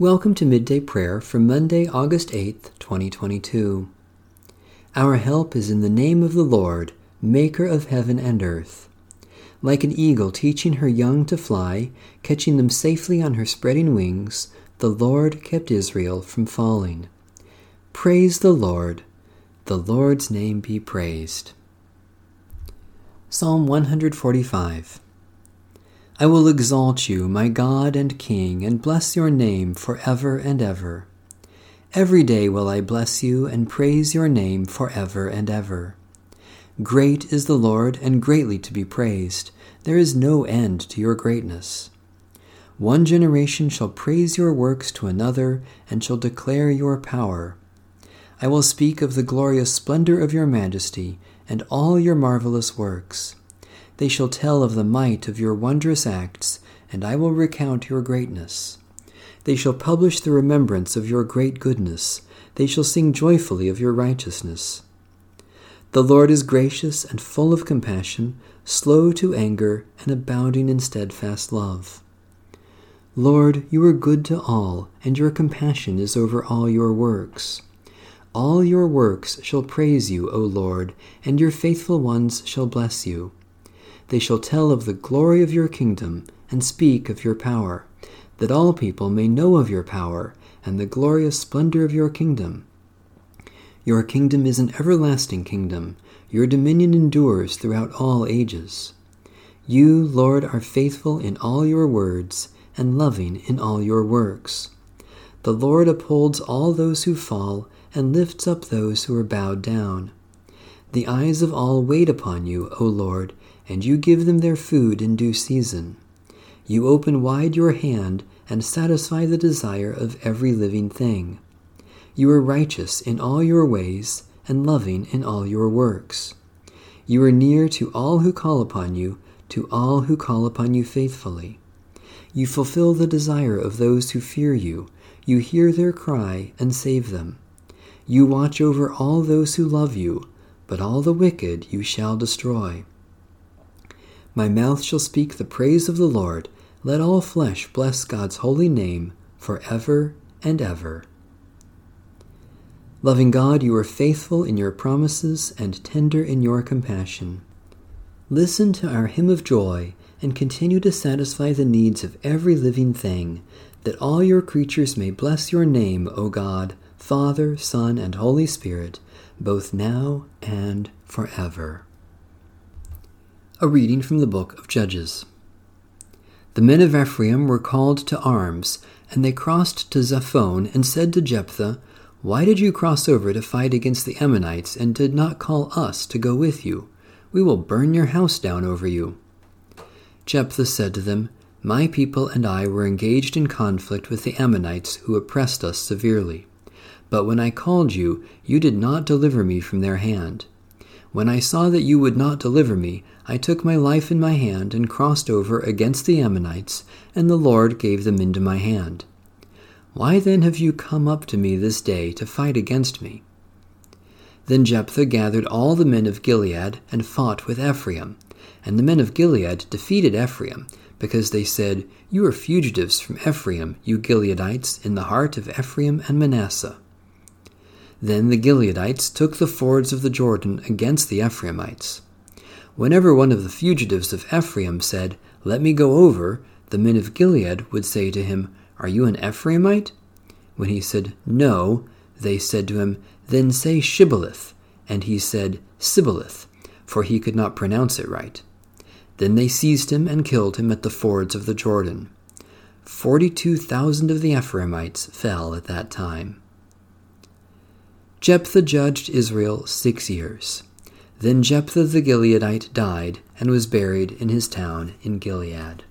Welcome to Midday Prayer for Monday, August 8th, 2022. Our help is in the name of the Lord, Maker of heaven and earth. Like an eagle teaching her young to fly, catching them safely on her spreading wings, the Lord kept Israel from falling. Praise the Lord. The Lord's name be praised. Psalm 145 I will exalt you, my God and King, and bless your name for ever and ever. Every day will I bless you and praise your name for ever and ever. Great is the Lord, and greatly to be praised. There is no end to your greatness. One generation shall praise your works to another, and shall declare your power. I will speak of the glorious splendor of your majesty, and all your marvelous works. They shall tell of the might of your wondrous acts, and I will recount your greatness. They shall publish the remembrance of your great goodness. They shall sing joyfully of your righteousness. The Lord is gracious and full of compassion, slow to anger, and abounding in steadfast love. Lord, you are good to all, and your compassion is over all your works. All your works shall praise you, O Lord, and your faithful ones shall bless you. They shall tell of the glory of your kingdom and speak of your power, that all people may know of your power and the glorious splendor of your kingdom. Your kingdom is an everlasting kingdom. Your dominion endures throughout all ages. You, Lord, are faithful in all your words and loving in all your works. The Lord upholds all those who fall and lifts up those who are bowed down. The eyes of all wait upon you, O Lord, and you give them their food in due season. You open wide your hand and satisfy the desire of every living thing. You are righteous in all your ways and loving in all your works. You are near to all who call upon you, to all who call upon you faithfully. You fulfill the desire of those who fear you. You hear their cry and save them. You watch over all those who love you, but all the wicked you shall destroy. My mouth shall speak the praise of the Lord. Let all flesh bless God's holy name for ever and ever. Loving God, you are faithful in your promises and tender in your compassion. Listen to our hymn of joy and continue to satisfy the needs of every living thing, that all your creatures may bless your name, O God, Father, Son, and Holy Spirit, both now and forever. A reading from the book of Judges. The men of Ephraim were called to arms, and they crossed to Zaphon and said to Jephthah, Why did you cross over to fight against the Ammonites and did not call us to go with you? We will burn your house down over you. Jephthah said to them, My people and I were engaged in conflict with the Ammonites who oppressed us severely. But when I called you, you did not deliver me from their hand. When I saw that you would not deliver me, I took my life in my hand and crossed over against the Ammonites, and the Lord gave them into my hand. Why then have you come up to me this day to fight against me? Then Jephthah gathered all the men of Gilead and fought with Ephraim. And the men of Gilead defeated Ephraim, because they said, You are fugitives from Ephraim, you Gileadites, in the heart of Ephraim and Manasseh. Then the Gileadites took the fords of the Jordan against the Ephraimites. Whenever one of the fugitives of Ephraim said, Let me go over, the men of Gilead would say to him, Are you an Ephraimite? When he said, No, they said to him, Then say Shibboleth. And he said, Sibboleth, for he could not pronounce it right. Then they seized him and killed him at the fords of the Jordan. Forty two thousand of the Ephraimites fell at that time. Jephthah judged Israel six years. Then Jephthah the Gileadite died and was buried in his town in Gilead.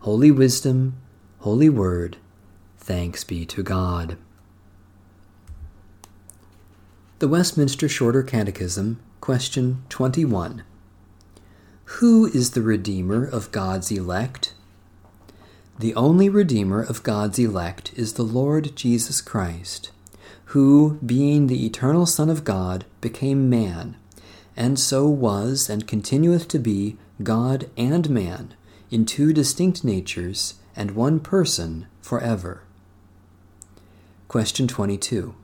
Holy Wisdom, Holy Word, thanks be to God. The Westminster Shorter Catechism, question 21. Who is the Redeemer of God's elect? The only Redeemer of God's elect is the Lord Jesus Christ who, being the eternal Son of God, became man, and so was and continueth to be God and man, in two distinct natures and one person for ever. Question 22.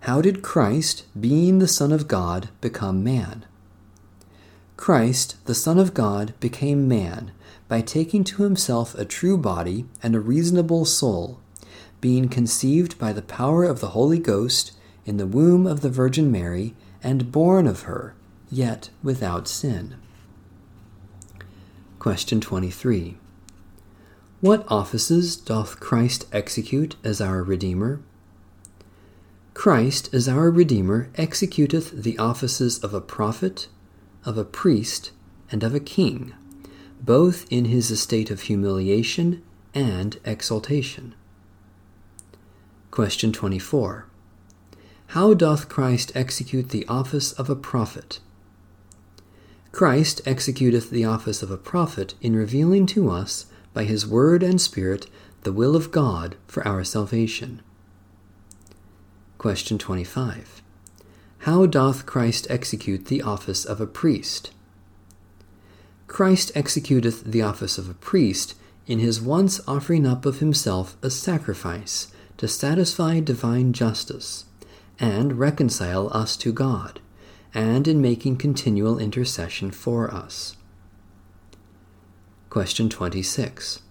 How did Christ, being the Son of God, become man? Christ, the Son of God, became man by taking to himself a true body and a reasonable soul, being conceived by the power of the Holy Ghost in the womb of the Virgin Mary, and born of her, yet without sin. Question 23. What offices doth Christ execute as our Redeemer? Christ, as our Redeemer, executeth the offices of a prophet, of a priest, and of a king, both in his estate of humiliation and exaltation. Question 24. How doth Christ execute the office of a prophet? Christ executeth the office of a prophet in revealing to us, by his word and spirit, the will of God for our salvation. Question 25. How doth Christ execute the office of a priest? Christ executeth the office of a priest in his once offering up of himself a sacrifice to satisfy divine justice, and reconcile us to God, and in making continual intercession for us. Question 26.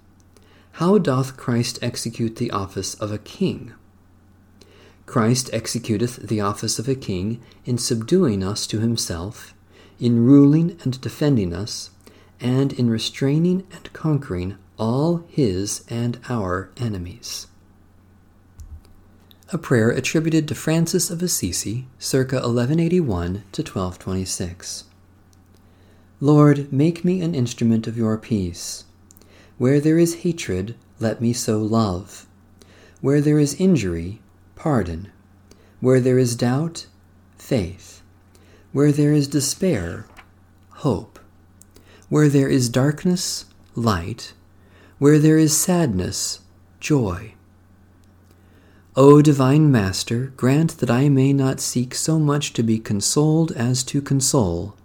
How doth Christ execute the office of a king? Christ executeth the office of a king in subduing us to himself, in ruling and defending us, and in restraining and conquering all his and our enemies. A prayer attributed to Francis of Assisi, circa 1181 to 1226. Lord, make me an instrument of your peace. Where there is hatred, let me sow love. Where there is injury, pardon. Where there is doubt, faith. Where there is despair, hope. Where there is darkness, light. Where there is sadness, joy. O divine Master, grant that I may not seek so much to be consoled as to console,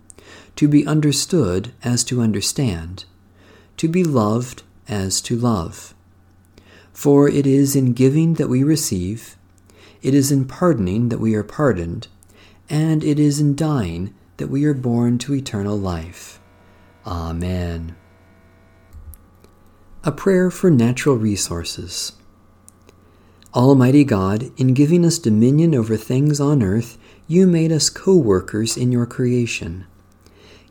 to be understood as to understand, to be loved as to love. For it is in giving that we receive, it is in pardoning that we are pardoned, and it is in dying that we are born to eternal life. Amen. A prayer for natural resources. Almighty God, in giving us dominion over things on earth, you made us co workers in your creation.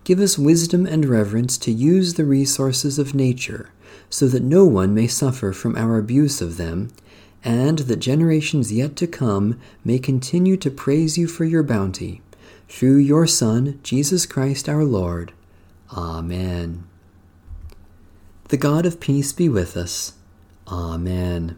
Give us wisdom and reverence to use the resources of nature, so that no one may suffer from our abuse of them and that generations yet to come may continue to praise you for your bounty. Through your Son, Jesus Christ our Lord. Amen. The God of peace be with us. Amen.